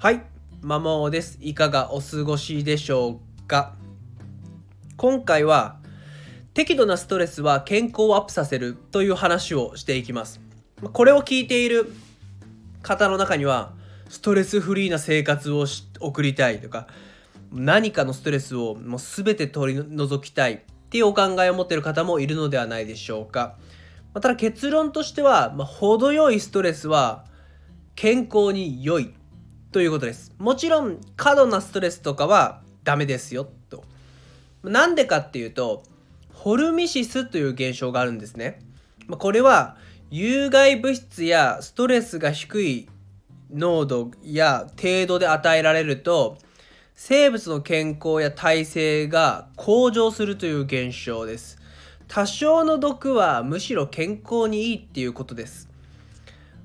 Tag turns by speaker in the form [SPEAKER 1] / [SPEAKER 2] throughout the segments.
[SPEAKER 1] はい、マモーです。いかがお過ごしでしょうか？今回は適度なストレスは健康をアップさせるという話をしていきます。これを聞いている方の中にはストレスフリーな生活を送りたいとか何かのストレスをもう全て取り除きたいっていうお考えを持っている方もいるのではないでしょうか。まただ結論としては、まあ、程よいストレスは健康に良いということです。もちろん過度なストレスとかはダメですよと。なんでかっていうとホルミシスという現象があるんですね。まこれは有害物質やストレスが低い濃度や程度で与えられると生物の健康や体制が向上するという現象です。多少の毒はむしろ健康にいいっていうことです。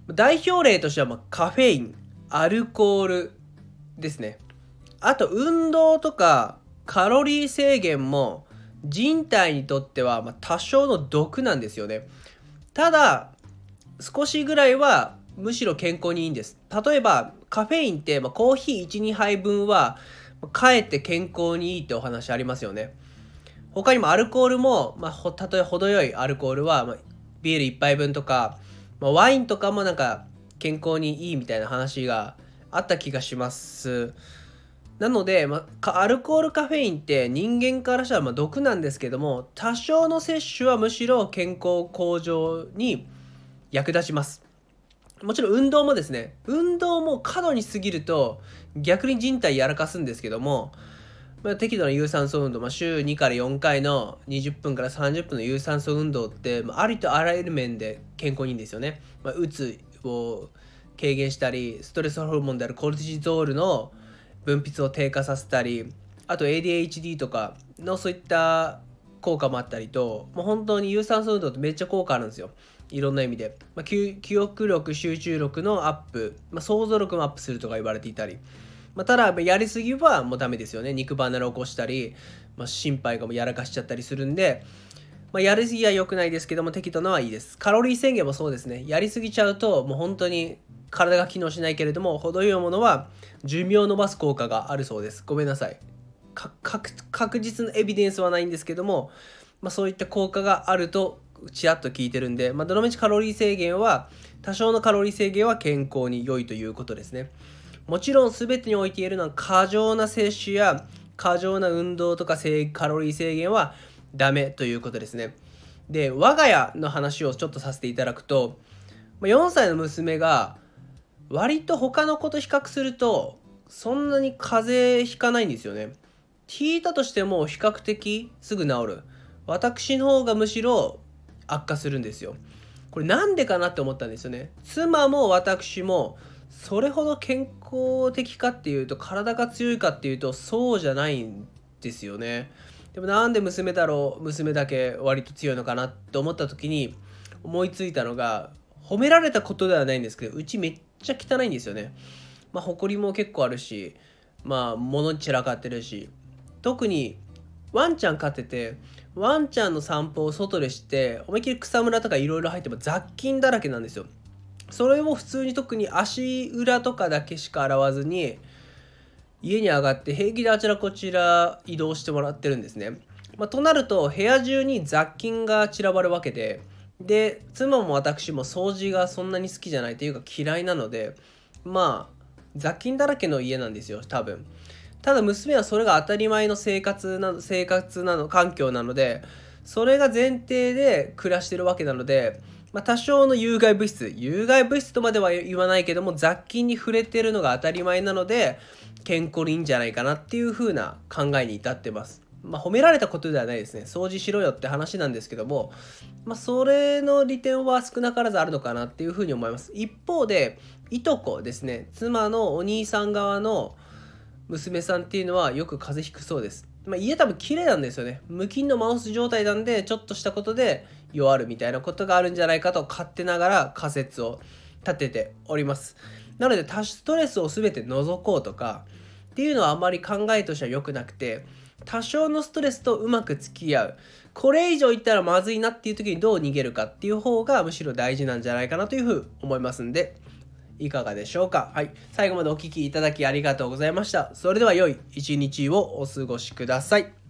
[SPEAKER 1] 代表例としてはまカフェイン、アルコールですね。あと運動とかカロリー制限も人体にとってはま多少の毒なんですよね。ただ少しぐらいはむしろ健康にいいんです。例えばカフェインってまコーヒー1、2杯分はかえって健康にいいってお話ありますよね。他にもアルコールも、まあ、たとえ程よいアルコールは、ま、ビール1杯分とか、ま、ワインとかもなんか健康にいいみたいな話があった気がします。なので、ま、アルコールカフェインって人間からしたらま毒なんですけども多少の摂取はむしろ健康向上に役立ちます。もちろん運動もですね運動も過度に過ぎると逆に人体やらかすんですけども、まあ、適度な有酸素運動、まあ、週2から4回の20分から30分の有酸素運動って、まあ、ありとあらゆる面で健康にいいんですよね。まあ、うつを軽減したりストレスホルモンであるコルチゾールの分泌を低下させたりあと ADHD とかのそういった効果もあったりともう本当に有酸素運動ってめっちゃ効果あるんですよ。いろんな意味で、まあ、記憶力集中力のアップ、まあ、想像力もアップするとか言われていたり、まあ、ただやりすぎはもうダメですよね。肉離れを起こしたり、ま、心配がもうやらかしちゃったりするんで、まあ、やりすぎは良くないですけども適度なはいいです。カロリー制限もそうですね。やりすぎちゃうともう本当に体が機能しないけれども程よいものは寿命を伸ばす効果があるそうです。ごめんなさい。確実なエビデンスはないんですけども、まあ、そういった効果があるとちらっと聞いてるんで、まあ、どのみちカロリー制限は多少のカロリー制限は健康に良いということですね。もちろん全てにおいて言えるのは過剰な摂取や過剰な運動とかカロリー制限はダメということですね。で我が家の話をちょっとさせていただくと4歳の娘が割と他の子と比較するとそんなに風邪ひかないんですよね。引いたとしても比較的すぐ治る。私の方がむしろ悪化するんですよ。これなんでかなって思ったんですよね。妻も私もそれほど健康的かっていうと体が強いかっていうとそうじゃないんですよね。でもなんで娘だろう娘だけ割と強いのかなって思った時に思いついたのが褒められたことではないんですけどうちめっちゃ汚いんですよね。まあ埃も結構あるしまあ物散らかってるし特にワンちゃん飼っててワンちゃんの散歩を外でして思いっきり草むらとかいろいろ入っても雑菌だらけなんですよ。それを普通に特に足裏とかだけしか洗わずに家に上がって平気であちらこちら移動してもらってるんですね、まあ、となると部屋中に雑菌が散らばるわけでで妻も私も掃除がそんなに好きじゃないというか嫌いなのでまあ雑菌だらけの家なんですよ多分。ただ娘はそれが当たり前の生活な生活なの環境なのでそれが前提で暮らしてるわけなので、まあ、多少の有害物質有害物質とまでは言わないけども雑菌に触れてるのが当たり前なので健康にいいんじゃないかなっていう風な考えに至ってます。まあ、褒められたことではないですね。掃除しろよって話なんですけども、まあ、それの利点は少なからずあるのかなっていうふうに思います。一方でいとこですね。妻のお兄さん側の娘さんっていうのはよく風邪ひくそうです、まあ、家多分綺麗なんですよね。無菌のマウス状態なんでちょっとしたことで弱るみたいなことがあるんじゃないかと勝手ながら仮説を立てております。なので多ストレスを全て除こうとかっていうのはあまり考えとしては良くなくて多少のストレスとうまく付き合う。これ以上いったらまずいなっていう時にどう逃げるかっていう方がむしろ大事なんじゃないかなというふうに思いますんでいかがでしょうか？はい。最後までお聴きいただきありがとうございました。それでは良い一日をお過ごしください。